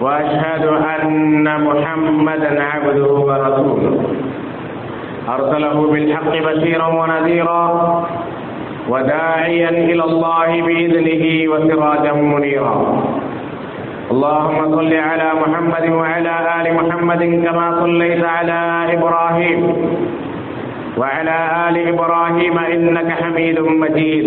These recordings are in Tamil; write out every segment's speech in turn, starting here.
وأشهد أن محمدا عبده ورسوله. أرسله بالحق بشيرا ونذيرا وداعيا إلى الله بإذنه وسراجا منيرا. اللهم صل على محمد وعلى آل محمد كما صليت على إبراهيم وعلى آل إبراهيم إنك حميد مجيد.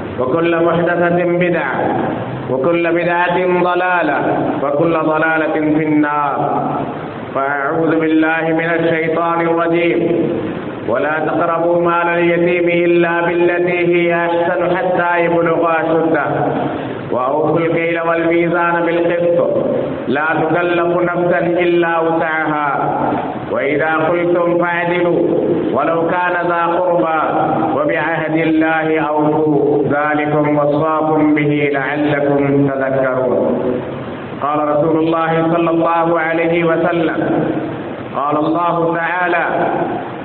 وكل محدثة بدعة وكل بدعة ضلالة وكل ضلالة في النار. فأعوذ بالله من الشيطان الرجيم. ولا تقربوا مال اليتيم إلا بالتي هي أحسن حتى يبلغ أشده. وأوفوا الكيل والميزان بالقسط. لا تكلف نفسا إلا وسعها. وإذا قلتم فاعدلوا. ولو كان ذا قربى وبعهد الله أوفوا ذلكم وصاكم به لعلكم تذكرون. قال رسول الله صلى الله عليه وسلم قال الله تعالى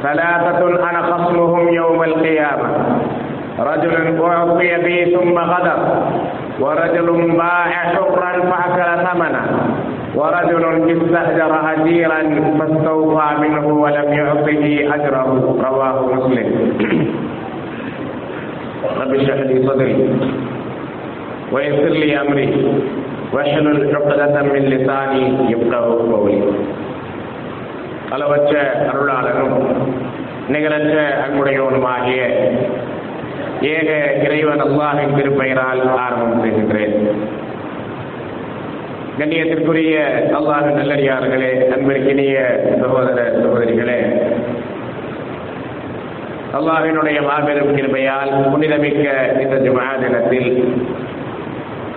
ثلاثة أنا خصمهم يوم القيامة. رجل أعطي بي ثم غدر ورجل باع حرا فأكل ثمنه. ورجل استأجر أجيرا فاستوفى منه ولم يعطه أجره رواه مسلم رب اشرح لي صدري ويسر لي أمري واحلل عقدة من لساني يفقه قولي அளவற்ற அருளாளனும் நிகரற்ற அன்புடையவனுமாகிய ஏக இறைவன் அல்லாஹின் திருப்பெயரால் ஆரம்பம் செய்கின்றேன் கண்ணியத்திற்குரிய அல்லாஹ் நல்லடியார்களே அன்பிற்கினிய சகோதர சகோதரிகளே. அல்லாஹினுடைய மாபெரும் கிருமையால் புனிதமிக்க இந்த ஜுமா தினத்தில்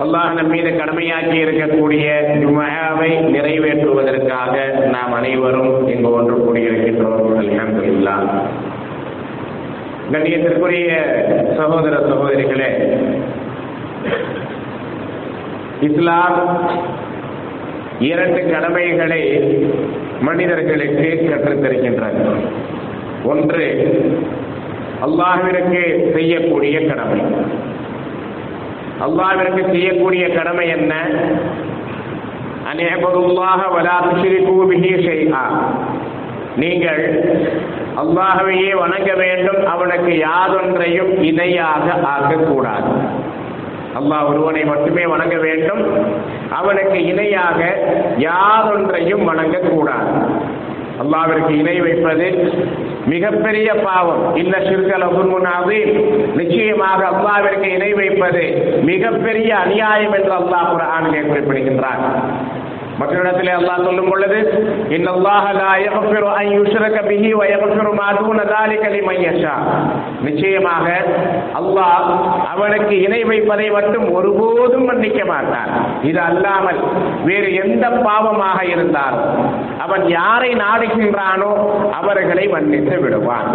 அல்லாஹ் நம் மீது கடமையாக்கி இருக்கக்கூடிய ஜுமாவை நிறைவேற்றுவதற்காக நாம் அனைவரும் இங்கு ஒன்று கூடியிருக்கின்றோம். அல்ஹம்துலில்லா. கண்ணியத்திற்குரிய சகோதர சகோதரிகளே இஸ்லாம் இரண்டு கடமைகளை மனிதர்களுக்கு கற்றுத்தருகின்றது ஒன்று அல்லாஹிற்கு செய்யக்கூடிய கடமை. அல்லாஹிற்கு செய்யக்கூடிய கடமை என்ன? அநேபதுல்லாக வலா துஷிரிக்கு நீங்கள் அல்லாஹவையே வணங்க வேண்டும் அவனுக்கு யாதொன்றையும் இணையாக ஆக்கக்கூடாது. அல்லாஹ் ஒருவனை மட்டுமே வணங்க வேண்டும். அவனுக்கு இணையாக யாரொன்றையும் வணங்கக்கூடாது. அல்லாவிற்கு இணை வைப்பது மிகப்பெரிய பாவம். இல்ல சிற்கல முன்னாவது நிச்சயமாக அல்லாவிற்கு இணை வைப்பது மிகப்பெரிய அநியாயம் என்று அல்லாஹ் குரானிலே குறிப்பிடுகின்றார் மற்றொரு அல்லாஹ் சொல்லும் பொழுது இன்னல்லாஹ லா யக்ஃபிரு அன் யுஷ்ரக பிஹி வ யக்ஃபிரு மா தூன ذلك லிமன் யஷா நிச்சயமாக அல்லாஹ் அவனுக்கு இணை வைப்பதை மட்டும் ஒருபோதும் மன்னிக்க மாட்டான் இது அல்லாமல் வேறு எந்த பாவமாக இருந்தாலும் அவன் யாரை நாடுகின்றானோ அவர்களை மன்னித்து விடுவான்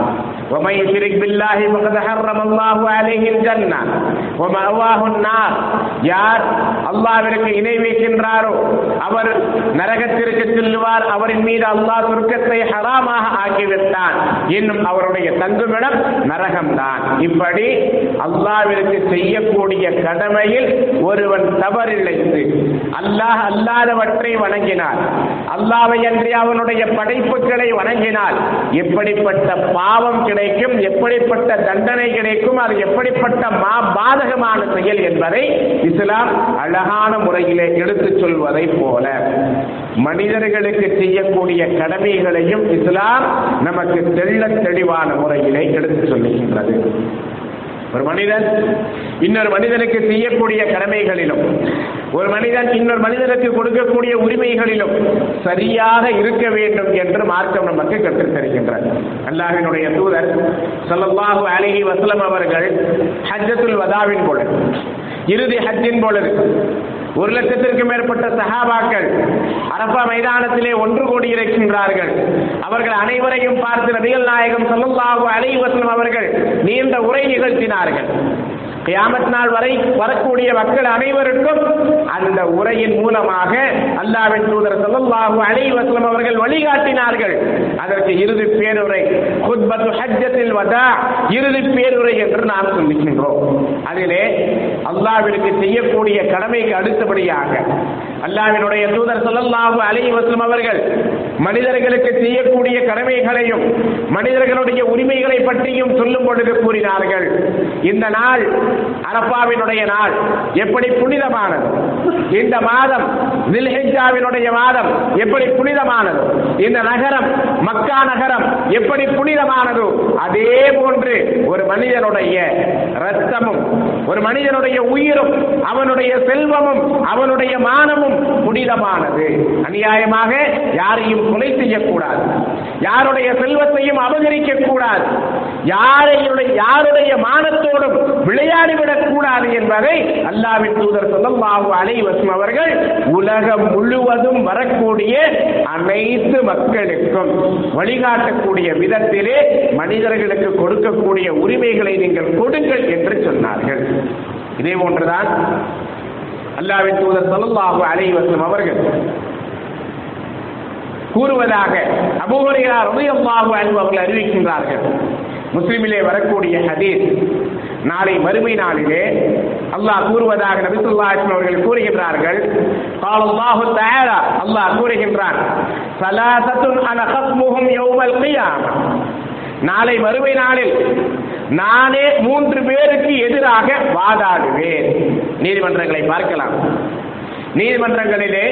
ومن يشرك بالله فقد حرم الله عليه الجنة ومأواه النار யார் அல்லாஹ்விற்கு இணை வைக்கின்றாரோ அவர் நரகத்திற்கு செல்லுவார். அவரின் மீது அல்லாஹ் சொர்க்கத்தை ஹராமாக ஆக்கிவிட்டான். இன்னும் அவருடைய தங்குமிடம் நரகம்தான். இப்படி அல்லாவிற்கு செய்யக்கூடிய கடமையில் ஒருவன் தவறிழைத்து அல்லாஹ் அல்லாதவற்றை வணங்கினார் அல்லாவை அன்றி அவனுடைய படைப்புகளை வணங்கினால் எப்படிப்பட்ட பாவம் கிடைக்கும் எப்படிப்பட்ட தண்டனை கிடைக்கும் அது எப்படிப்பட்ட மா பாதகமான செயல் என்பதை இஸ்லாம் அழகான முறையிலே எடுத்துச் சொல்வதை போல மனிதர்களுக்கு செய்யக்கூடிய கடமைகளையும் இஸ்லாம் நமக்கு தெள்ள தெளிவான முறையிலே எடுத்து சொல்லுகின்றது. ஒரு மனிதன் இன்னொரு மனிதனுக்கு செய்யக்கூடிய கடமைகளிலும் ஒரு மனிதன் இன்னொரு மனிதனுக்கு கொடுக்கக்கூடிய உரிமைகளிலும் சரியாக இருக்க வேண்டும் என்று மார்க்கம் நமக்கு கற்றுத் தருகின்றார் அல்லாஹினுடைய தூதர் ஸல்லல்லாஹு அலைஹி வசலம் அவர்கள் ஹஜ்ஜத்துல் வதாவின் பொழுது இறுதி ஹஜ்ஜின் பொழுது ஒரு லட்சத்திற்கும் மேற்பட்ட சஹாபாக்கள் அரபா மைதானத்திலே ஒன்று கூடி இருக்கின்றார்கள். அவர்கள் அனைவரையும் பார்த்து நபிகள் நாயகம் ஸல்லல்லாஹு அலைவசம் அவர்கள் நீண்ட உரை நிகழ்த்தினார்கள். கியாமத் நாள் வரை வரக்கூடிய மக்கள் அனைவருக்கும் அந்த உரையின் மூலமாக அல்லாவின் தூதர் ஸல்லல்லாஹு அலைஹி வசலம் அவர்கள் வழிகாட்டினார்கள். அதற்கு இறுதி பேருரை குத்பத்து ஹஜ்ஜத்தில் வதா இறுதி பேருரை என்று நாம் சொல்லுகின்றோம். அதிலே அல்லாவிற்கு செய்யக்கூடிய கடமைக்கு அடுத்தபடியாக அல்லாவினுடைய தூதர் சொல்லல்லாஹு அலை வசலம் அவர்கள் மனிதர்களுக்கு செய்யக்கூடிய கடமைகளையும் மனிதர்களுடைய உரிமைகளை பற்றியும் சொல்லும் பொழுது கூறினார்கள். இந்த நாள் அரப்பாவினுடைய நாள். எப்படி புனிதமானது? இந்த மாதம் தில்ஹிஜாவினுடைய மாதம் எப்படி புனிதமானது? இந்த நகரம் மக்கா நகரம் எப்படி புனிதமானதோ அதே போன்று ஒரு மனிதனுடைய ரத்தமும் ஒரு மனிதனுடைய உயிரும் அவனுடைய செல்வமும் அவனுடைய மானமும் புனிதமானது. அநியாயமாக யாரையும் கொலை செய்யக்கூடாது. யாருடைய செல்வத்தையும் அபகரிக்க கூடாது யாரையுடைய யாருடைய மானத்தோடும் விளையாடிவிடக் கூடாது என்பதை அல்லாவின் தூதர் ஸல்லல்லாஹு அலை வசம் அவர்கள் உலகம் முழுவதும் வரக்கூடிய அனைத்து மக்களுக்கும் வழிகாட்டக்கூடிய விதத்திலே மனிதர்களுக்கு கொடுக்கக்கூடிய உரிமைகளை நீங்கள் கொடுங்கள் என்று சொன்னார்கள். இதே போன்றுதான் அல்லாவின் தூதர் சொல்லல்லாஹு அலை வசலம் அவர்கள் கூறுவதாக அபூஹரையா ரபியல்லாஹு அன்பு அவர்கள் அறிவிக்கின்றார்கள். முஸ்லிமிலே வரக்கூடிய ஹதீஸ் நாளை மறுமை நாளிலே அல்லாஹ் கூறுவதாக நபிசுல்லாஹிம் அவர்கள் கூறுகின்றார்கள். காலல்லாஹு தயாரா அல்லாஹ் கூறுகின்றான் சலாசத்துன் அன ஹஸ்முஹும் யௌமல் கியாம நாளை மறுமை நாளில் நானே மூன்று பேருக்கு எதிராக வாதாடுவேன். நீதிமன்றங்களை பார்க்கலாம். நீதிமன்றங்களிலே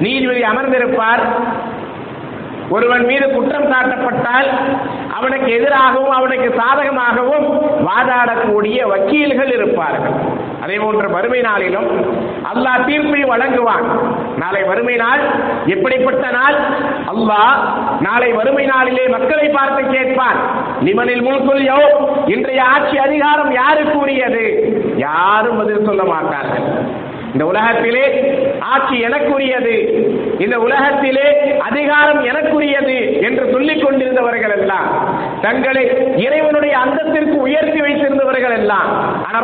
நீதிபதி அமர்ந்திருப்பார். ஒருவன் மீது குற்றம் சாட்டப்பட்டால் அவனுக்கு எதிராகவும் அவனுக்கு சாதகமாகவும் வாதாடக்கூடிய வக்கீல்கள் இருப்பார்கள். அதே போன்ற வறுமை நாளிலும் அல்லாஹ் தீர்ப்பை வழங்குவான். நாளை வறுமை நாள் எப்படிப்பட்ட நாள்? அல்லாஹ் நாளை வறுமை நாளிலே மக்களை பார்த்து கேட்பான். நிமனில் முழுக்குள் யோ இன்றைய ஆட்சி அதிகாரம் யாருக்கு உரியது யாரும் பதில் சொல்ல மாட்டார்கள். இந்த உலகத்திலே ஆட்சி எனக்குரியது. இந்த உலகத்திலே அதிகாரம் எனக்குரியது என்று சொல்லிக் கொண்டிருந்தவர்கள் எல்லாம் தங்களை இறைவனுடைய அந்தத்திற்கு உயர்த்தி வைத்திருந்தவர்கள் எல்லாம்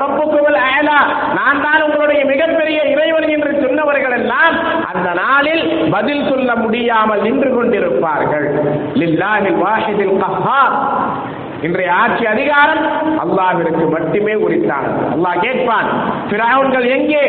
ரப்புக்குமல் அயலா நான் தான் உங்களுடைய மிகப்பெரிய இறைவன் என்று சொன்னவர்கள் எல்லாம் அந்த நாளில் பதில் சொல்ல முடியாமல் நின்று கொண்டிருப்பார்கள். லில்லாஹில் வாஹிதில் கஹ்ஹார். இன்றைய ஆட்சி அதிகாரம் அல்லாஹிற்கு மட்டுமே உரித்தான் அல்லாஹ் கேட்பான் பிராவுன்கள் எங்கே?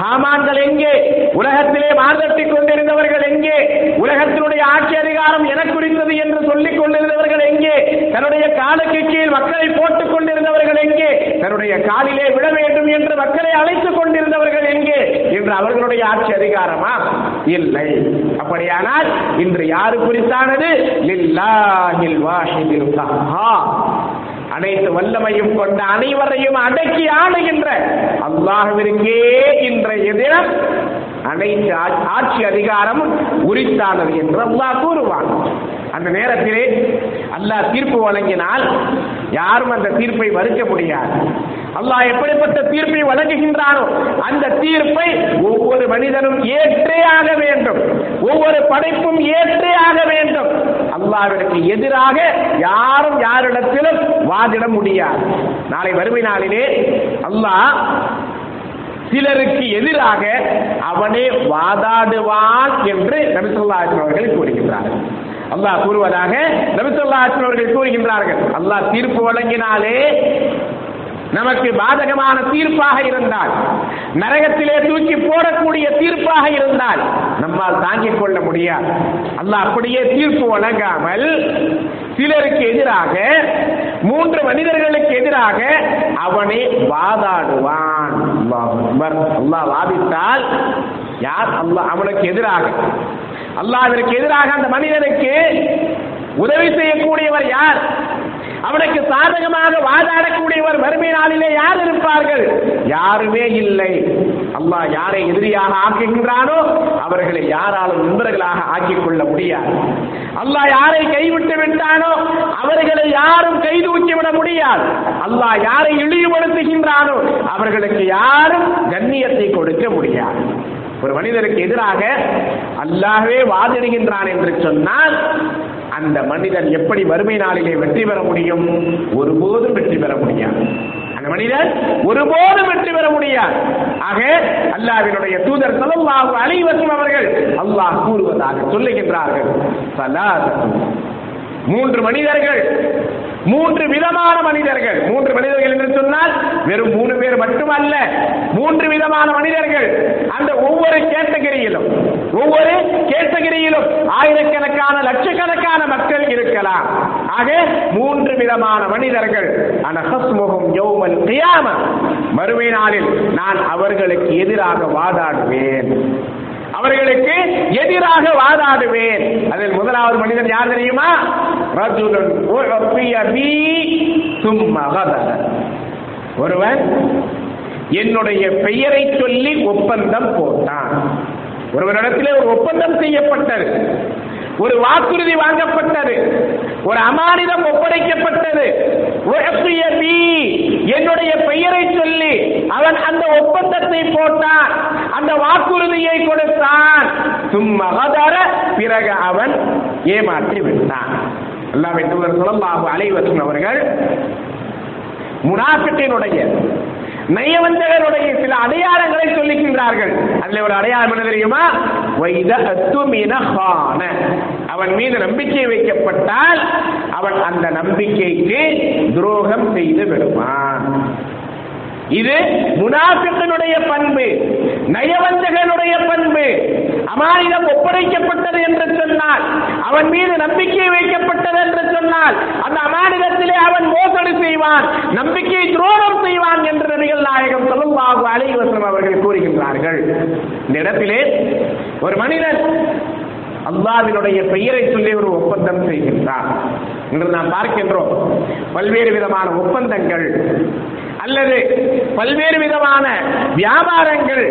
ஹாமான்கள் எங்கே? உலகத்திலே மார்தட்டிக் கொண்டிருந்தவர்கள் எங்கே? உலகத்தினுடைய ஆட்சி அதிகாரம் எனக்கு குறித்தது என்று சொல்லிக் கொண்டிருந்தவர்கள் எங்கே? தன்னுடைய காலுக்கு கீழ் மக்களை போட்டுக் கொண்டிருந்தவர்கள் எங்கே? தன்னுடைய காலிலே விட வேண்டும் என்று மக்களை அழைத்துக் கொண்டிருந்தவர்கள் எங்கே? என்று அவர்களுடைய ஆட்சி அதிகாரமா? இல்லை. அப்படியானால் இன்று யாரு குறித்தானது? லில்லாஹில் வாஹிதில் கஹ்ஹார் அனைத்து வல்லமையும் கொண்ட அனைவரையும் அடக்கி ஆளுகின்ற அல்லாஹ்விற்கே இன்றைய தினம் அனைத்து ஆட்சி அதிகாரம் உரித்தானது என்று அல்லாஹ் கூறுவான். அந்த நேரத்திலே அல்லாஹ் தீர்ப்பு வழங்கினால் யாரும் அந்த தீர்ப்பை மறுக்க முடியாது. அல்லாஹ் எப்படிப்பட்ட தீர்ப்பை வழங்குகின்றானோ அந்த தீர்ப்பை ஒவ்வொரு மனிதனும் ஏற்றே ஆக வேண்டும். ஒவ்வொரு படைப்பும் ஏற்றே ஆக வேண்டும் அல்லாவிற்கு எதிராக யாரும் யாரிடத்திலும் வாதிட முடியாது. நாளை வறுமை நாளிலே அல்லாஹ் சிலருக்கு எதிராக அவனே வாதாடுவான் என்று நபிசுல்லாஹின் அவர்கள் கூறுகின்றார்கள். அல்லாஹ் கூறுவதாக நபிசுல்லாஹின் அவர்கள் கூறுகின்றார்கள். அல்லாஹ் தீர்ப்பு வழங்கினாலே நமக்கு பாதகமான தீர்ப்பாக இருந்தால் நரகத்திலே தூக்கி போடக்கூடிய தீர்ப்பாக இருந்தால் நம்மால் தாங்கிக் கொள்ள முடியாது. அல்லாஹ் அப்படியே தீர்ப்பு வழங்காமல் சிலருக்கு எதிராக மூன்று மனிதர்களுக்கு எதிராக அவனை வாதாடுவான். அல்லாஹ் வாதித்தால் யார் அல்லாஹ் அவனுக்கு எதிராக? அல்லாஹ்விற்கு எதிராக அந்த மனிதனுக்கு உதவி செய்யக்கூடியவர் யார்? அவனுக்கு சாதகமாக வாதாடக்கூடியவர் வறுமை நாளிலே யார் இருப்பார்கள்? யாருமே இல்லை. அல்லாஹ் யாரை எதிரியாக ஆக்குகின்றானோ அவர்களை யாராலும் நண்பர்களாக ஆக்கிக் கொள்ள முடியாது. அல்லாஹ் யாரை கைவிட்டு விட்டானோ அவர்களை யாரும் கை தூக்கி விட முடியாது. அல்லாஹ் யாரை இழிவுபடுத்துகின்றானோ அவர்களுக்கு யாரும் கண்ணியத்தை கொடுக்க முடியாது. ஒரு மனிதருக்கு எதிராக அல்லாஹே வாதிடுகின்றான் என்று சொன்னால் அந்த மனிதன் எப்படி வறுமை நாளிலே வெற்றி பெற முடியும்? ஒருபோதும் வெற்றி பெற முடியாது. அந்த மனிதன் ஒருபோதும் வெற்றி பெற முடியாது. ஆக அல்லாவினுடைய தூதர் ஸல்லல்லாஹு அலைஹி அவர்கள் அல்லாஹ் கூறுவதாக சொல்லுகின்றார்கள். சலாசத்து மூன்று மனிதர்கள். மூன்று விதமான மனிதர்கள். மூன்று மனிதர்கள் என்று சொன்னால் வெறும் மூணு பேர் மட்டுமல்ல. மூன்று விதமான மனிதர்கள். அந்த ஒவ்வொரு கேட்டகரியிலும் ஒவ்வொரு கேட்டகரியிலும் ஆயிரக்கணக்கான லட்சக்கணக்கான மக்கள் இருக்கலாம். ஆக மூன்று விதமான மனிதர்கள். அனஹஸ்முகம் யௌமல் கியாம மறுமை நாளில் நான் அவர்களுக்கு எதிராக வாதாடுவேன். அவர்களுக்கு எதிராக வாதாடுவேன். அதில் முதலாவது மனிதன் யார் தெரியுமா? ரஜுலுன் உஅத்திய பி சும்ம கதர. ஒருவன் என்னுடைய பெயரை சொல்லி ஒப்பந்தம் போட்டான். ஒருவரிடத்தில் ஒரு ஒப்பந்தம் செய்யப்பட்டது. ஒரு வாக்குறுதி வாங்கப்பட்டது. ஒரு அமானிதம் ஒப்படைக்கப்பட்டது. என்னுடைய பெயரை சொல்லி அவன் அந்த ஒப்பந்தத்தை போட்டான். அந்த வாக்குறுதியை கொடுத்தான். சும்மா பிறகு அவன் ஏமாற்றி விட்டான். அல்லாஹ் தூதர் சொல்லல்லாஹு அலைஹி வஸல்லம் அவர்கள் முனாஃபிக்கினுடைய நயவந்தகருடைய சில அடையாளங்களை சொல்லிக்கின்றார்கள். அதுல ஒரு அடையாளம் என்ன தெரியுமா? வைத அத்துமின ஹான. அவன் மீது நம்பிக்கை வைக்கப்பட்டால் அவன் அந்த நம்பிக்கைக்கு துரோகம் செய்து விடுவான். இது முனாஃபிக்கினுடைய பண்பு நயவஞ்சகனுடைய பண்பு. அமானிடம் ஒப்படைக்கப்பட்டது என்று சொன்னால் அவன் மீது நம்பிக்கை வைக்கப்பட்டது என்று சொன்னால் அந்த அமானிடத்திலே அவன் மோசடி செய்வான் நம்பிக்கையை துரோகம் செய்வான் என்று நபிகள் நாயகம் ஸல்லல்லாஹு அலைஹி வஸல்லம் அவர்கள் கூறுகின்றார்கள். இந்த இடத்திலே ஒரு மனிதன் அல்லாவினுடைய பெயரை சொல்லி ஒரு ஒப்பந்தம் செய்கின்றான். என்று நாம் பார்க்கின்றோம். பல்வேறு விதமான ஒப்பந்தங்கள் அல்லது பல்வேறு விதமான வியாபாரங்கள்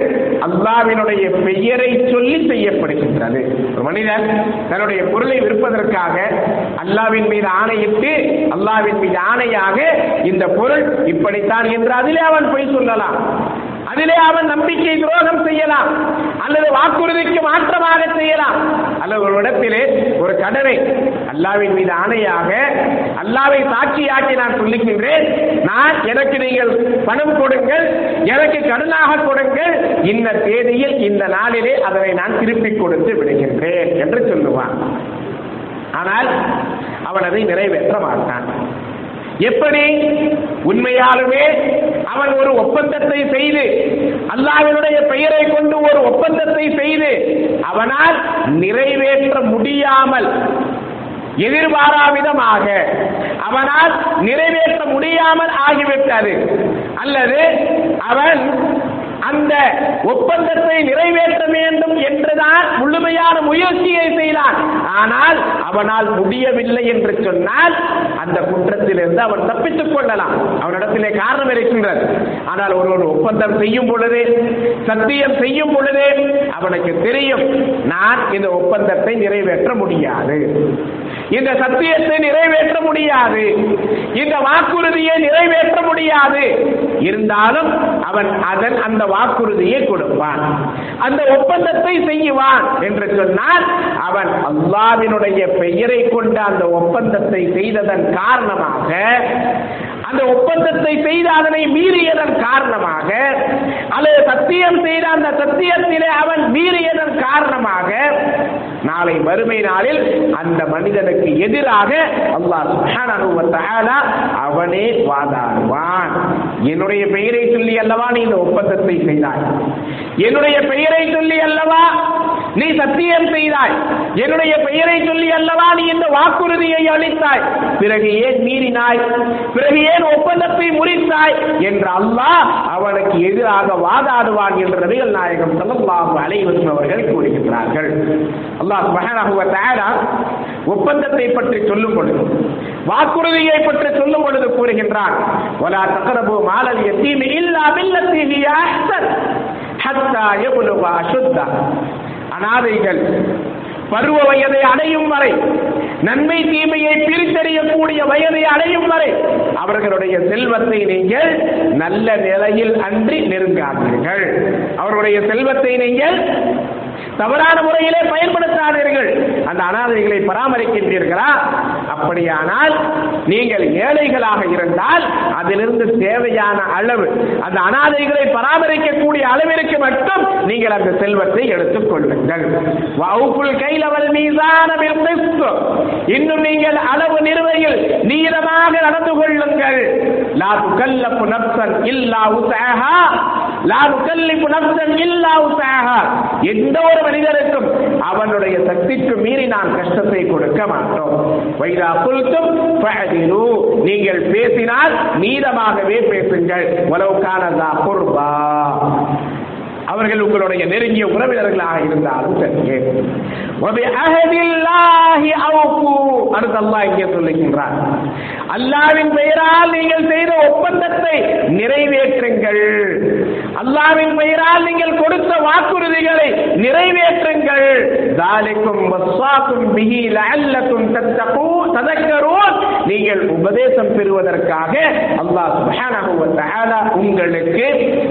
அல்லாவினுடைய பெயரை சொல்லி செய்யப்படுகின்றது. ஒரு மனிதன் தன்னுடைய பொருளை விற்பதற்காக அல்லாவின் மீது ஆணையிட்டு அல்லாவின் மீது ஆணையாக இந்த பொருள் இப்படித்தான் என்று அதிலே அவன் பொய் சொல்லலாம். அதிலே அவன் நம்பிக்கை துரோகம் செய்யலாம். அல்லது வாக்குறுதிக்கு மாற்றமாக செய்யலாம். அல்லது ஒரு இடத்திலே ஒரு கடனை அல்லாவின் மீது ஆணையாக அல்லாவை சாட்சியாக்கி நான் சொல்லுகின்றேன் நான் எனக்கு நீங்கள் பணம் கொடுங்கள் எனக்கு கடனாக கொடுங்கள். இந்த தேதியில் இந்த நாளிலே அதனை நான் திருப்பிக் கொடுத்து விடுகின்றேன் என்று சொல்லுவான். ஆனால் அவன் அதை நிறைவேற்ற மாட்டான். எப்படி? உண்மையாலுமே அவன் ஒரு ஒப்பந்தத்தை செய்து அல்லாவினுடைய பெயரை கொண்டு ஒரு ஒப்பந்தத்தை செய்து அவனால் நிறைவேற்ற முடியாமல் எதிர்பாரா விதமாக அவனால் நிறைவேற்ற முடியாமல் ஆகிவிட்டது. அல்லது அவன் அந்த ஒப்பந்தத்தை நிறைவேற்ற வேண்டும் என்றுதான் முழுமையான முயற்சியை செய்தான். ஆனால் அவனால் முடியவில்லை என்று சொன்னால் அந்த குற்றத்திலிருந்து அவன் தப்பித்துக் கொள்ளலாம். அவனிடத்திலே காரணம் இருக்கின்றது. ஆனால் ஒருவன் ஒப்பந்தம் செய்யும் பொழுது சத்தியம் செய்யும் பொழுது அவனுக்கு தெரியும் நான் இந்த ஒப்பந்தத்தை நிறைவேற்ற முடியாது. இந்த சத்தியத்தை நிறைவேற்ற முடியாது. இந்த வாக்குறுதியை நிறைவேற்ற முடியாது. இருந்தாலும் அவன் அதன் அந்த வாக்குறுதியை கொடுப்பான். அந்த ஒப்பந்தத்தை செய்வான் என்று சொன்னால் அவன் அல்லாவினுடைய பெயரை கொண்ட அந்த ஒப்பந்தத்தை செய்ததன் காரணமாக அந்த ஒப்பந்தத்தை செய்த அதனை மீறியதன் காரணமாக அல்லது சத்தியம் செய்த அந்த சத்தியத்திலே அவன் மீறியதன் காரணமாக நாளை மறுமை நாளில் அந்த மனிதனுக்கு எதிராக அல்லாஹ் சுஹானா அவனே வாதாடுவான். என்னுடைய பெயரை சொல்லி அல்லவா நீ இந்த ஒப்பந்தத்தை செய்தாய்? என்னுடைய பெயரை சொல்லி அல்லவா நீ சத்தியம் செய்தாய்? என்னுடைய பெயரை சொல்லி வாக்குறுதியை அளித்தாய். பிறகு ஏன் மீறினாய்? பிறகு ஏன் ஒப்பந்தத்தை முறித்தாய்? என்று அல்லாஹ் அவனுக்கு எதிராக வாதாடுவான் என்று நபிகள் நாயகம் ஸல்லல்லாஹு அலைஹி அவர்கள் கூறுகின்றார்கள். அல்லாஹ் மகனாகுவ தயாரா ஒப்பந்தத்தை பற்றி சொல்லும் பொழுது வாக்குறுதியை பற்றி சொல்லும் பொழுது கூறுகின்றான். ஒரா தக்ரபு மாலல் யத்தீம் இல்லா பில்லத்தி ஹிய அஹ்சன் ஹத்தா அனாதைகள் பருவ வயதை அடையும் வரை நன்மை தீமையை பிரித்தறியக்கூடிய வயதை அடையும் வரை அவர்களுடைய செல்வத்தை நீங்கள் நல்ல நிலையில் அன்றி நெருங்காதீர்கள். அவர்களுடைய செல்வத்தை நீங்கள் தவறான முறையிலே பயன்படுத்தாதீர்கள். அந்த அனாதைகளை பராமரிக்கின்றீர்களா? அப்படியானால் நீங்கள் ஏழைகளாக இருந்தால் அதிலிருந்து தேவையான அளவு அந்த அனாதைகளை பராமரிக்கக்கூடிய அளவிற்கு மட்டும் நீங்கள் அந்த செல்வத்தை எடுத்துக் கொள்ளுங்கள். கையில் அவள் மீதான இன்னும் நீங்கள் அளவு நிறுவையில் நீளமாக நடந்து கொள்ளுங்கள். லா துக்கல்லப்பு நப்சன் இல்லா உசேஹா லா துக்கல்லிப்பு நப்சன் இல்லா உசேஹா எந்த ஒவ்வொரு மனிதனுக்கும் அவனுடைய சக்திக்கு மீறி நாம் கஷ்டத்தை கொடுக்க மாட்டோம். வைரா புல்தும் நீங்கள் பேசினால் நீதமாகவே பேசுங்கள். உலவுக்கானதா தா அவர்கள் உங்களுடைய நெருங்கிய உறவினர்களாக இருந்தாலும் சரி. வபிஅஹதில்லாஹி அவ்ஃபு. அடுத்து அல்லாஹ் இங்கே சொல்லுகின்றார் அல்லாவின் பெயரால் நீங்கள் செய்த ஒப்பந்தத்தை நிறைவேற்றுங்கள். அல்லாவின் பெயரால் நீங்கள் கொடுத்த வாக்குறுதிகளை நிறைவேற்றுங்கள். தாலிக்கும் வஸ்ஸாக்கும் பிஹி லஅல்லக்கும் தத்தகூ ததக்கரூன். நீங்கள் உபதேசம் பெறுவதற்காக அல்லாஹ் சுப்ஹானஹு வ தஆலா உங்களுக்கு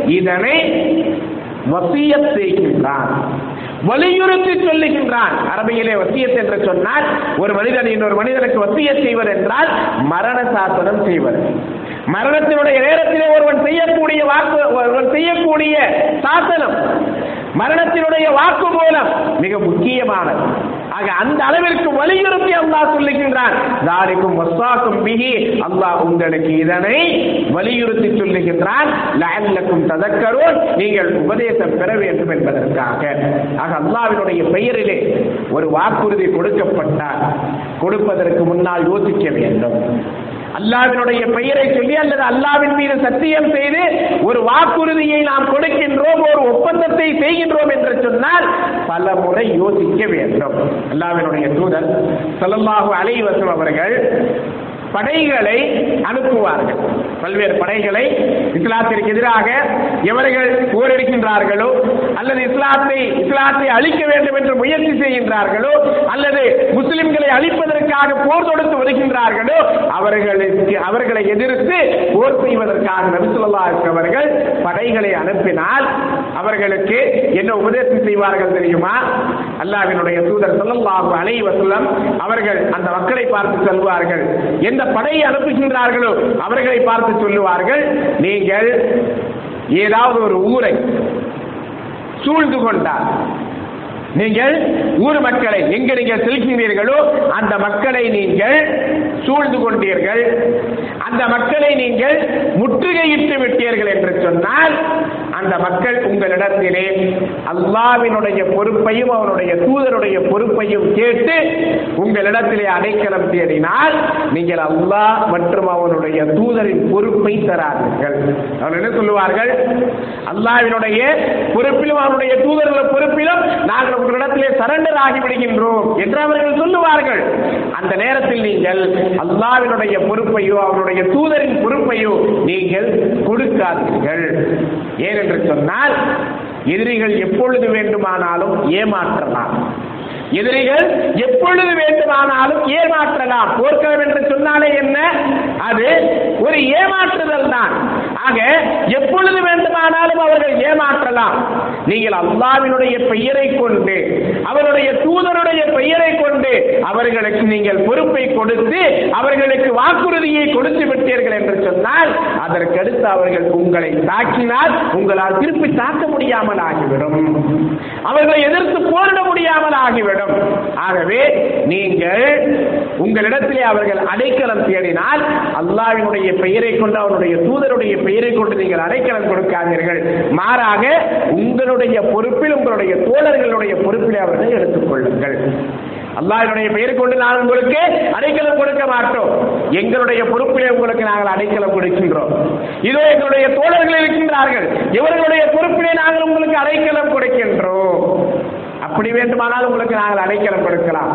இதனை வசியத் செய்கின்றான். வலியுறுத்தி சொல்லுகின்றான். அரபியிலே வசியத் என்று சொன்னால் ஒரு மனிதன் இன்னொரு மனிதனுக்கு வசியத் செய்வது என்றால் மரண சாசனம் செய்வது மரணத்தினுடைய நேரத்திலே ஒருவன் செய்யக்கூடிய வாக்கு ஒருவன் செய்யக்கூடிய சாசனம் மரணத்தினுடைய வாக்கு மூலம் மிக முக்கியமானது. ஆக அந்த அளவிற்கு வலியுறுத்தி அல்லாஹ் சொல்லுகின்றான் தாரிக்கும் வஸ்வாக்கும் பிகி அல்லாஹ் உங்களுக்கு இதனை வலியுறுத்தி சொல்லுகின்றான் லஅல்லக்கும் ததக்கரூன். நீங்கள் உபதேசம் பெற வேண்டும் என்பதற்காக. ஆக அல்லாஹ்வினுடைய பெயரிலே ஒரு வாக்குறுதி கொடுக்கப்பட்டால் கொடுப்பதற்கு முன்னால் யோசிக்க வேண்டும். அல்லாவினுடைய பெயரை சொல்லி அல்லது அல்லாவின் மீது சத்தியம் செய்து ஒரு வாக்குறுதியை நாம் கொடுக்கின்றோம் ஒரு ஒப்பந்தத்தை செய்கின்றோம் என்று சொன்னால் பல முறை யோசிக்க வேண்டும். அல்லாவினுடைய தூதர் ஸல்லல்லாஹு அலைவசம் அவர்கள் படைகளை அனுப்புவார்கள். பல்வேறு படைகளை இஸ்லாத்திற்கு எதிராக எவர்கள் போரெடுக்கின்றார்களோ அல்லது இஸ்லாத்தை இஸ்லாத்தை அழிக்க வேண்டும் என்று முயற்சி செய்கின்றார்களோ அல்லது முஸ்லிம்களை எதற்காக போர் தொடுத்து வருகின்றார்களோ அவர்களுக்கு அவர்களை எதிர்த்து போர் செய்வதற்காக நபிசுல்லா அவர்கள் படைகளை அனுப்பினால் அவர்களுக்கு என்ன உபதேசம் செய்வார்கள் தெரியுமா? அல்லாவினுடைய தூதர் ஸல்லல்லாஹு அலை வஸல்லம் அவர்கள் அந்த மக்களை பார்த்து சொல்வார்கள். எந்த படையை அனுப்புகின்றார்களோ அவர்களை பார்த்து சொல்லுவார்கள். நீங்கள் ஏதாவது ஒரு ஊரை சூழ்ந்து கொண்டார் நீங்கள் ஊர் மக்களை எங்க நீங்கள் செலுத்தினீர்களோ அந்த மக்களை நீங்கள் சூழ்ந்து கொண்டீர்கள். அந்த மக்களை நீங்கள் முற்றுகையிட்டு விட்டீர்கள் என்று சொன்னால் அந்த மக்கள் உங்களிடத்திலே அல்லாவினுடைய பொறுப்பையும் அவனுடைய தூதருடைய பொறுப்பையும் கேட்டு உங்களிடத்திலே அடைக்கலம் தேடினால் நீங்கள் அல்லாஹ் மற்றும் அவனுடைய தூதரின் பொறுப்பை தராதீர்கள். அவர் என்ன சொல்லுவார்கள்? அல்லாவினுடைய பொறுப்பிலும் அவனுடைய தூதர்கள் பொறுப்பிலும் நாங்கள் உங்களிடத்திலே சரண்டர் ஆகிவிடுகின்றோம் என்று அவர்கள் சொல்லுவார்கள். அந்த நேரத்தில் நீங்கள் அல்லாவினுடைய பொறுப்பையோ அவனுடைய தூதரின் பொறுப்பையோ நீங்கள் கொடுக்காதீர்கள். ஏனென்று சொன்னால் எதிரிகள் எப்பொழுது வேண்டுமானாலும் ஏமாற்றலாம். எதிரிகள் எப்பொழுது வேண்டுமானாலும் ஏமாற்றலாம். போர்க்களம் என்று சொன்னாலே என்ன? அது ஒரு ஏமாற்றுதல் தான். ஆக எப்பொழுது வேண்டுமானாலும் அவர்கள் ஏமாற்றலாம். நீங்கள் அல்லாவினுடைய பெயரை கொண்டு அவருடைய தூதருடைய பெயரை கொண்டு அவர்களுக்கு நீங்கள் பொறுப்பை கொடுத்து அவர்களுக்கு வாக்குறுதியை கொடுத்து விட்டீர்கள் என்று சொன்னால் அதற்கடுத்து அவர்கள் உங்களை தாக்கினால் உங்களால் திருப்பி தாக்க முடியாமல் ஆகிவிடும். அவர்களை எதிர்த்து போரிட முடியாமல் ஆகிவிடும். ஆகவே நீங்கள் உங்களிடத்திலே அவர்கள் அடைக்கலம் தேடினால் அல்லாவினுடைய பெயரை கொண்டு அவனுடைய தூதருடைய பெயரை கொண்டு நீங்கள் அடைக்கலம் கொடுக்காதீர்கள். மாறாக உங்களுடைய பொறுப்பில் உங்களுடைய தோழர்களுடைய பொறுப்பிலே அவர்களை எடுத்துக் அல்லாஹினுடைய பெயர் கொண்டு நாங்கள் உங்களுக்கு அடைக்கலம் கொடுக்க மாட்டோம். எங்களுடைய பொறுப்பிலே உங்களுக்கு நாங்கள் அடைக்கலம் கொடுக்கின்றோம். இதோ எங்களுடைய தோழர்கள் இருக்கின்றார்கள். இவர்களுடைய பொறுப்பிலே நாங்கள் உங்களுக்கு அடைக்கலம் கொடுக்கின்றோம். அப்படி வேண்டுமானால் உங்களுக்கு நாங்கள் அடைக்கலம் கொடுக்கலாம்.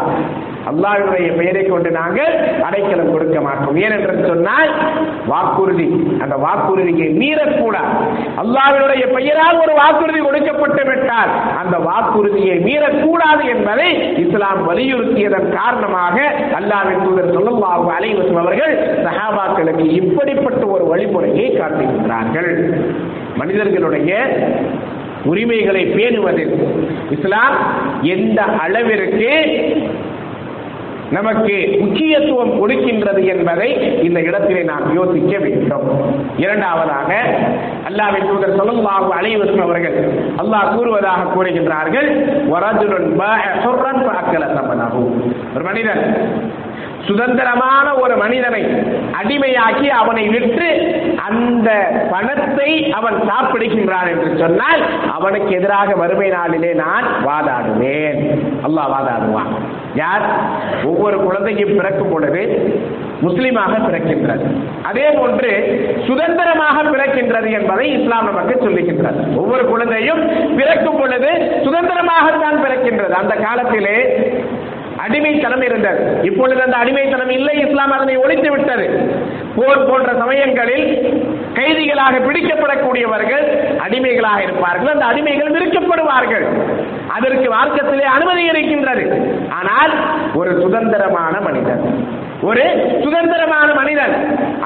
அல்லாஹுடைய பெயரை கொண்டு நாங்கள் அடைக்கலம் கொடுக்க மாட்டோம். ஏனென்று சொன்னால் வாக்குறுதி. அந்த வாக்குறுதியை மீறக்கூடாது. அல்லாஹுடைய பெயரால் ஒரு வாக்குறுதி கொடுக்கப்பட்டு விட்டால் அந்த வாக்குறுதியை மீறக்கூடாது என்பதை இஸ்லாம் வலியுறுத்தியதன் காரணமாக அல்லாஹ்வின் தூதர் ஸல்லல்லாஹு அலைவசம் அவர்கள் சஹாபாக்களுக்கு இப்படிப்பட்ட ஒரு வழிமுறையை காட்டுகின்றார்கள் மனிதர்களுடைய உரிமைகளை பேணுவதில் இஸ்லாம் எந்த அளவிற்கு நமக்கு முக்கியத்துவம் கொடுக்கின்றது என்பதை இந்த இடத்திலே நாம் யோசிக்க வேண்டும். இரண்டாவதாக அல்லாவின் தூதர் ஸல்லல்லாஹு அலைவசம் அவர்கள் அல்லாஹ் கூறுவதாக கூறுகின்றார்கள் ஒரு மனிதன் சுதந்திரமான ஒரு மனிதனை அடிமையாக்கி அவனை விற்று அந்த பணத்தை அவன் சாப்பிடுகின்றான் என்று சொன்னால் அவனுக்கு எதிராக வறுமை நாளிலே நான் வாதாடுவேன். அல்லாஹ் வாதாடுவான். யார்? ஒவ்வொரு குழந்தையும் பிறக்கும் பொழுது முஸ்லீமாக பிறக்கின்றது. அதே போன்று சுதந்திரமாக பிறக்கின்றது என்பதை இஸ்லாம் நமக்கு சொல்லுகின்றது. ஒவ்வொரு குழந்தையும் பிறக்கும் பொழுது சுதந்திரமாகத்தான் பிறக்கின்றது. அந்த காலத்திலே அடிமைத்தனம் இருந்தது இப்பொழுது அந்த அடிமைத்தனம் இல்லை இஸ்லாம் அதனை ஒழித்து விட்டது. போர் போன்ற சமயங்களில் கைதிகளாக பிடிக்கப்படக்கூடியவர்கள் அடிமைகளாக இருப்பார்கள் அந்த அடிமைகள் விற்கப்படுவார்கள் அதற்கு மார்க்கத்திலே அனுமதி இருக்கின்றது. ஆனால் ஒரு சுதந்திரமான மனிதன் ஒரு சுதந்திரமான மனிதன்.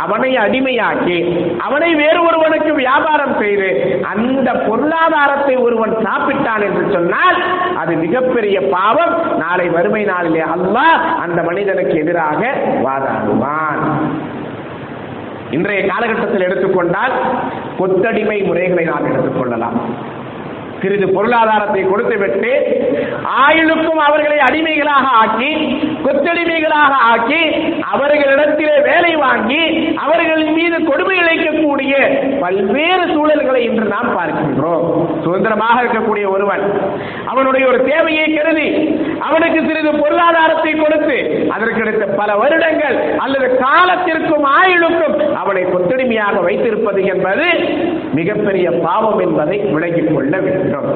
அவனை அடிமையாக்கி அவனை வேறு ஒருவனுக்கு வியாபாரம் செய்து அந்த பொருளாதாரத்தை ஒருவன் சாப்பிட்டான் என்று சொன்னால் அது மிகப்பெரிய பாவம். நாளை வறுமை நாளிலே அல்லாஹ் அந்த மனிதனுக்கு எதிராக வாதாடுவான். இன்றைய காலகட்டத்தில் எடுத்துக்கொண்டால் கொத்தடிமை முறைகளை நாம் எடுத்துக்கொள்ளலாம். சிறிது பொருளாதாரத்தை கொடுத்துவிட்டு ஆயுளுக்கும் அவர்களை அடிமைகளாக ஆக்கி கொத்தடிமைகளாக ஆக்கி அவர்களிடத்திலே வேலை வாங்கி அவர்களின் மீது கொடுமைகள் இருக்கக்கூடிய பல்வேறு சூழல்களை இன்று நாம் பார்க்கின்றோம். சுதந்திரமாக இருக்கக்கூடிய ஒருவன் அவனுடைய ஒரு தேவையை கருதி அவனுக்கு சிறிது பொருளாதாரத்தை கொடுத்து அதற்கு அடுத்த பல வருடங்கள் அல்லது காலத்திற்கும் ஆயுளுக்கும் அவனை கொத்தடிமையாக வைத்திருப்பது என்பது மிகப்பெரிய பாவம் என்பதை விளங்கிக் கொள்ள வேண்டும்.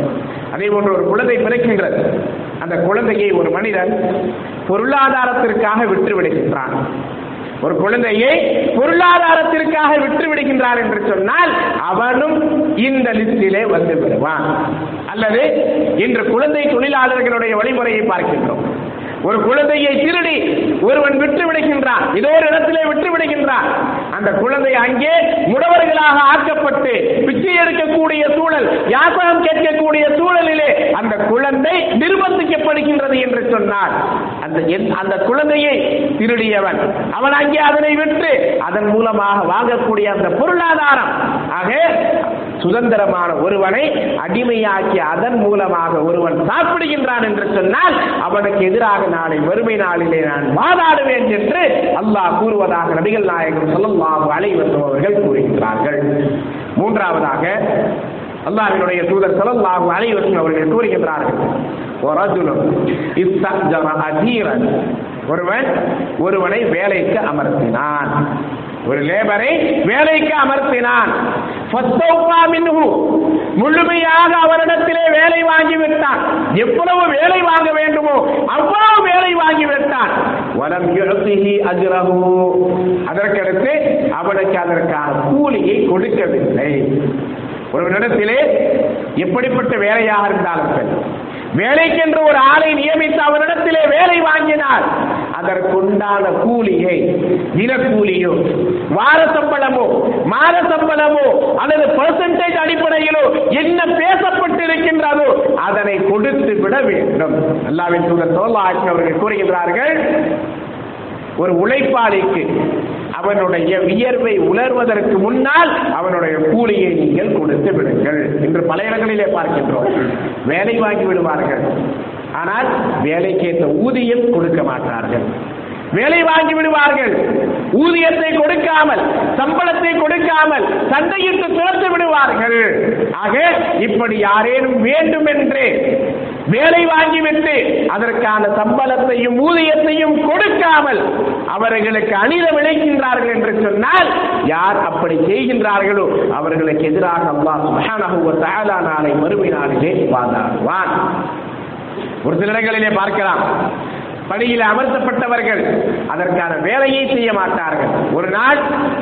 அதே போன்று ஒரு குழந்தை பிறக்கின்றது. அந்த குழந்தையை ஒரு மனிதன் பொருளாதாரத்திற்காக விட்டு விடுகின்றான் ஒரு குழந்தையை பொருளாதாரத்திற்காக விட்டு விடுகின்றார் என்று சொன்னால் அவனும் இந்த லிஸ்டிலே வந்து விடுவான். அல்லது இன்று குழந்தை தொழிலாளர்களுடைய வழிமுறையை பார்க்கின்றோம். ஒரு குழந்தையை திருடி ஒருவன் விட்டு விடுகின்றான். இதோ ஒரு இடத்திலே விட்டு விடுகின்றான். அந்த குழந்தை அங்கே முடவர்களாக ஆக்கப்பட்டு பிச்சை எடுக்கக்கூடிய சூழல் யாசகம் கேட்கக்கூடிய சூழலிலே அந்த குழந்தை நிர்பந்திக்கப்படுகின்றது என்று சொன்னார். அந்த அந்த குழந்தையை திருடியவன் அவன் அங்கே அதனை விற்று அதன் மூலமாக வாங்கக்கூடிய அந்த பொருளாதாரம். ஆக சுதந்திரமான ஒருவனை அடிமையாக்கி அதன் மூலமாக ஒருவன் சாப்பிடுகின்றான் என்று சொன்னால் அவனுக்கு எதிராக நாளை வறுமை நாளிலே நான் வாதாடுவேன் என்று அல்லாஹ் கூறுவதாக நபிகள் நாயகம் சொல்லும் அலைஹி அவர்கள் கூறுகின்றார்கள். மூன்றாவதாக அல்லாஹினுடைய தூதர் ஸல்லல்லாஹு அலைஹி அவர்கள் கூறுகின்றார்கள். ஒருவன் ஒருவனை வேலைக்கு அமர்த்தினான். ஒரு லேபரை வேலைக்கு அமர்த்தினான். முழுமையாக அவரிடத்திலே வேலை வாங்கி விட்டான் எவ்வளவு வேலை வாங்க வேண்டுமோ அவ்வளவு வேலை வாங்கி விட்டான் வலம் யுஅத்திஹி அஜ்ரஹு. அதற்கடுத்து அவனுக்கு அதற்கான கூலியை கொடுக்கவில்லை. ஒருவனிடத்திலே எப்படிப்பட்ட வேலையாக இருந்தாலும் சரி. வேலைக்கென்று ஒரு ஆளை நியமித்து அவரிடத்திலே வேலை வாங்கினார். அதற்குண்டான கூலியை தினக்கூலியோ வார சம்பளமோ மாத சம்பளமோ அல்லது பர்சன்டேஜ் அடிப்படையிலோ என்ன பேசப்பட்டிருக்கின்றதோ அதனை கொடுத்து விட வேண்டும். அல்லாவின் தூதர் சோல்லாஹ் அவர்கள் கூறுகின்றார்கள் ஒரு உழைப்பாளிக்கு அவனுடைய வியர்வை உலர்வதற்கு முன்னால் அவனுடைய கூலியை நீங்கள் கொடுத்து விடுங்கள் என்று பல இடங்களிலே பார்க்கின்றோம். வேலை வாங்கி விடுவார்கள். ஆனால் வேலைக்கேற்ற ஊதியம் கொடுக்க மாட்டார்கள். வேலை வாங்கி விடுவார்கள். ஊதியத்தை கொடுக்காமல் சம்பளத்தை கொடுக்காமல் சண்டையிட்டு துரத்து விடுவார்கள். ஆக இப்படி யாரேனும் வேண்டும் என்று வேலை வாங்கிவிட்டு அதற்கான சம்பளத்தையும் ஊதியத்தையும் கொடுக்காமல் அவர்களுக்கு அணில விளைக்கின்றார்கள் என்று சொன்னால் யார் அப்படி செய்கின்றார்களோ அவர்களுக்கு எதிராக அல்லாஹ் சுப்ஹானஹு வ நாளை மறுமை நாளிலே வாதாடுவான். ஒரு சில இடங்களிலே பார்க்கலாம். பணியில் அமர்த்தப்பட்டவர்கள் அதற்கான வேலையை செய்ய மாட்டார்கள். ஒரு நாள்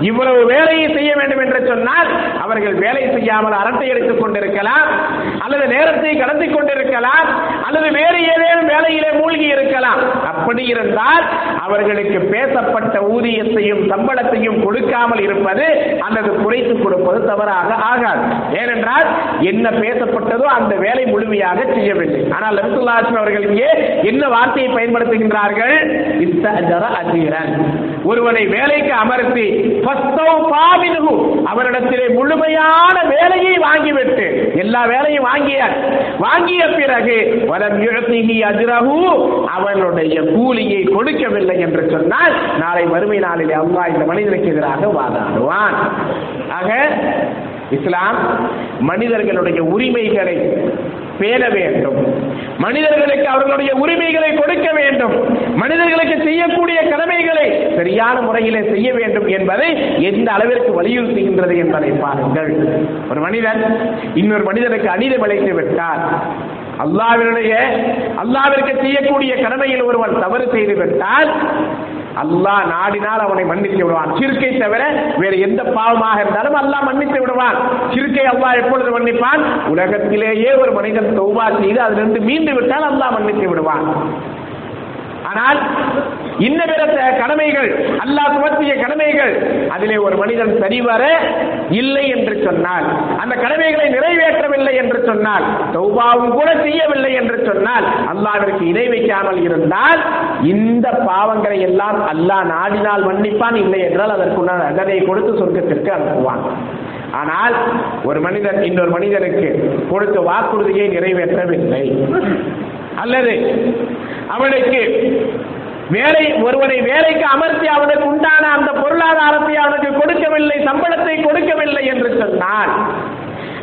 இவ்வளவு வேலையை செய்ய வேண்டும் என்று சொன்னால் அவர்கள் வேலை செய்யாமல் அரட்டை எடுத்துக் கொண்டிருக்கலாம் அல்லது நேரத்தை கடந்து கொண்டிருக்கலாம் அல்லது வேறு ஏதேனும் வேலையிலே மூழ்கி இருக்கலாம். அப்படி இருந்தால் அவர்களுக்கு பேசப்பட்ட ஊதியத்தையும் சம்பளத்தையும் கொடுக்காமல் இருப்பது அல்லது குறைத்து கொடுப்பது தவறாக ஆகாது. ஏனென்றால் என்ன பேசப்பட்டதோ அந்த வேலை முழுமையாக செய்யவில்லை. ஆனால் நபிசுல்லாஸ்லம் அவர்கள் இங்கே என்ன வார்த்தையை பயன்படுத்தி சொல்லுகின்றார்கள் ஒருவனை வேலைக்கு அமர்த்தி அவரிடத்திலே முழுமையான வேலையை வாங்கிவிட்டு எல்லா வேலையும் வாங்கிய வாங்கிய பிறகு வலம் யுழத்திகி அஜ்ரஹு. அவனுடைய கூலியை கொடுக்கவில்லை என்று சொன்னால் நாளை வறுமை நாளிலே அல்லாஹ் இந்த மனிதனுக்கு எதிராக வாதாடுவான். ஆக இஸ்லாம் மனிதர்களுடைய உரிமைகளை பேண வேண்டும். மனிதர்களுக்கு அவர்களுடைய உரிமைகளை கொடுக்க வேண்டும். மனிதர்களுக்கு செய்யக்கூடிய கடமைகளை சரியான முறையிலே செய்ய வேண்டும் என்பதை எந்த அளவிற்கு வலியுறுத்துகின்றது என்பதை பாருங்கள். ஒரு மனிதன் இன்னொரு மனிதனுக்கு அநீதம் இழைத்து விட்டார். அல்லாவினுடைய அல்லாவிற்கு செய்யக்கூடிய கடமையில் ஒருவன் தவறு செய்து விட்டால் அல்லாஹ் நாடினால் அவனை மன்னித்து விடுவான். சிறுக்கை தவிர வேறு எந்த பாவமாக இருந்தாலும் அல்லாஹ் மன்னித்து விடுவான். சிறுக்கை அல்லாஹ் எப்பொழுது மன்னிப்பான்? உலகத்திலேயே ஒரு மனிதன் தௌபா செய்து அதிலிருந்து மீண்டு விட்டால் அல்லாஹ் மன்னித்து விடுவான். ஆனால் இன்ன பிற கடமைகள் அல்லாஹ் சுமத்திய கடமைகள் அதிலே ஒரு மனிதன் சரிவர இல்லை என்று சொன்னால் அந்த கடமைகளை நிறைவேற்றவில்லை என்று சொன்னால் தௌபாவும் கூட செய்யவில்லை என்று சொன்னால் அல்லாவிற்கு இணை வைக்காமல் இருந்தால் இந்த பாவங்களை எல்லாம் அல்லாஹ் நாடினால் மன்னிப்பான் இல்லை என்றால் அதற்குண்டான தண்டனை கொடுத்து சொர்க்கத்திற்கு அனுப்புவான். ஆனால் ஒரு மனிதன் இன்னொரு மனிதனுக்கு கொடுத்த வாக்குறுதியை நிறைவேற்றவில்லை. அல்லது அவனுக்கு வேலை ஒருவனை வேலைக்கு அமர்த்தி அவனுக்கு உண்டான அந்த பொருளாதாரத்தை அவனுக்கு கொடுக்கவில்லை சம்பளத்தை கொடுக்கவில்லை என்று சொன்னால்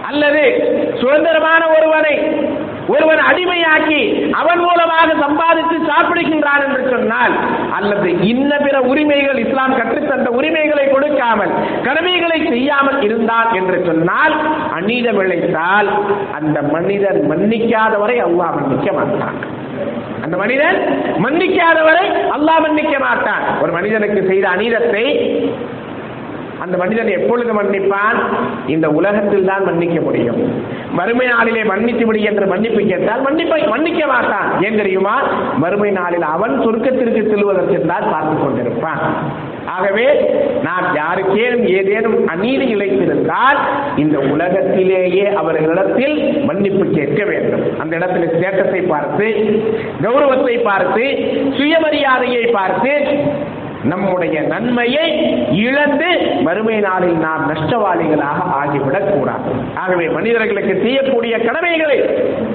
அல்லது சுதந்திரமான ஒருவனை ஒருவன் அடிமையாக்கி அவன் மூலமாக சம்பாதித்து சாப்பிடுகின்றான் என்று சொன்னால் அல்லது இன்ன பிற உரிமைகள் இஸ்லாம் கற்றுத்தந்த உரிமைகளை கொடுக்காமல் கடமைகளை செய்யாமல் இருந்தான் என்று சொன்னால் அநீதம் இழைத்தால் அந்த மனிதன் மன்னிக்காதவரை அல்லாஹ் மன்னிக்க மாட்டான். அந்த மனிதன் மன்னிக்காதவரை அல்லாஹ் மன்னிக்க மாட்டான். ஒரு மனிதனுக்கு செய்த அநீதத்தை அந்த மனிதன் எப்பொழுது மன்னிப்பான்? இந்த உலகத்தில் தான் மன்னிக்க முடியும். மறுமை நாளிலே மன்னித்து விடு என்று மன்னிப்பு கேட்டால் மன்னிப்பை மன்னிக்க மாட்டான். ஏன் தெரியுமா? மறுமை நாளில் அவன் சொர்க்கத்திற்கு செல்வதற்கு தான் பார்த்துக் கொண்டிருப்பான். ஆகவே நாம் யாருக்கேனும் ஏதேனும் அநீதி இழைத்திருந்தால் இந்த உலகத்திலேயே அவர்களிடத்தில் மன்னிப்பு கேட்க வேண்டும். அந்த இடத்தில் ஸ்டேட்டஸை பார்த்து கௌரவத்தை பார்த்து சுயமரியாதையை பார்த்து நம்முடைய நன்மையை இழந்து மறுமை நாளில் நாம் நஷ்டவாளிகளாக ஆகிவிடக் கூடாது. ஆகவே மனிதர்களுக்கு செய்யக்கூடிய கடமைகளை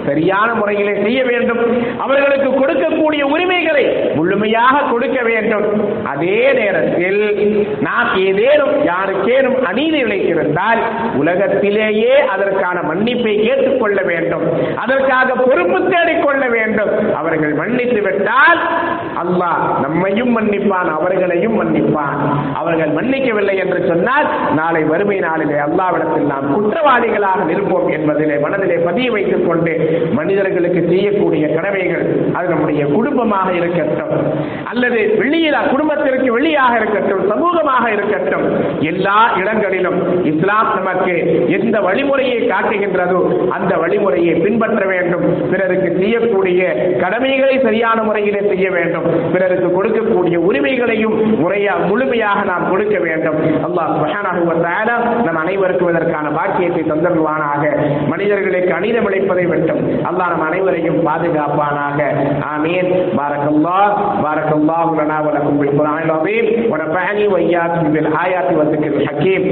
சரியான முறையிலே செய்ய வேண்டும். அவர்களுக்கு கொடுக்கக்கூடிய உரிமைகளை முழுமையாக கொடுக்க வேண்டும். அதே நேரத்தில் நாம் ஏதேனும் யாருக்கேனும் அநீதி இழைத்திருந்தால் உலகத்திலேயே அதற்கான மன்னிப்பை கேட்டுக்கொள்ள வேண்டும். அதற்காக பொறுப்பு தேடிக்கொள்ள வேண்டும். அவர்கள் மன்னித்து விட்டால் அல்லாஹ் நம்மையும் மன்னிப்பான் அவர்களையும் மன்னிப்பான். அவர்கள் மன்னிக்கவில்லை என்று சொன்னால் நாளை வறுமை நாளிலே அல்லாவிடத்தில் நாம் குற்றவாளிகளாக நிற்போம் என்பதிலே மனதிலே பதிய வைத்துக் கொண்டு மனிதர்களுக்கு செய்யக்கூடிய கடமைகள் அது நம்முடைய குடும்பமாக இருக்கட்டும். அல்லது வெளியில குடும்பத்திற்கு வெளியாக இருக்கட்டும் சமூகமாக இருக்கட்டும் எல்லா இடங்களிலும் இஸ்லாம் நமக்கு எந்த வழிமுறையை காட்டுகின்றதோ அந்த வழிமுறையை பின்பற்ற வேண்டும். பிறருக்கு செய்யக்கூடிய கடமைகளை சரியான முறையிலே செய்ய வேண்டும். பிறருக்கு கொடுக்கக்கூடிய உரிமைகளையும் முறையா முழுமையாக நாம் கொடுக்க வேண்டும். அல்லாஹ் சுப்ஹானஹு வ தஆலா நம் அனைவருக்கும் இதற்கான பாக்கியத்தை தந்தருவானாக. மனிதர்களுக்கு அநீதம் இழைப்பதை விட்டும் அல்லாஹ் நம் அனைவரையும் பாதுகாப்பானாக. ஆமீன். பாரக்கல்லாஹ் பாரக்கல்லாஹு லனா வ லக்கும் பில் குர்ஆனில் அஸீம் வ நஃபஅனி வ இய்யாக்கும் பில் ஆயாத்தி வ ذிக்ரில் ஹக்கீம்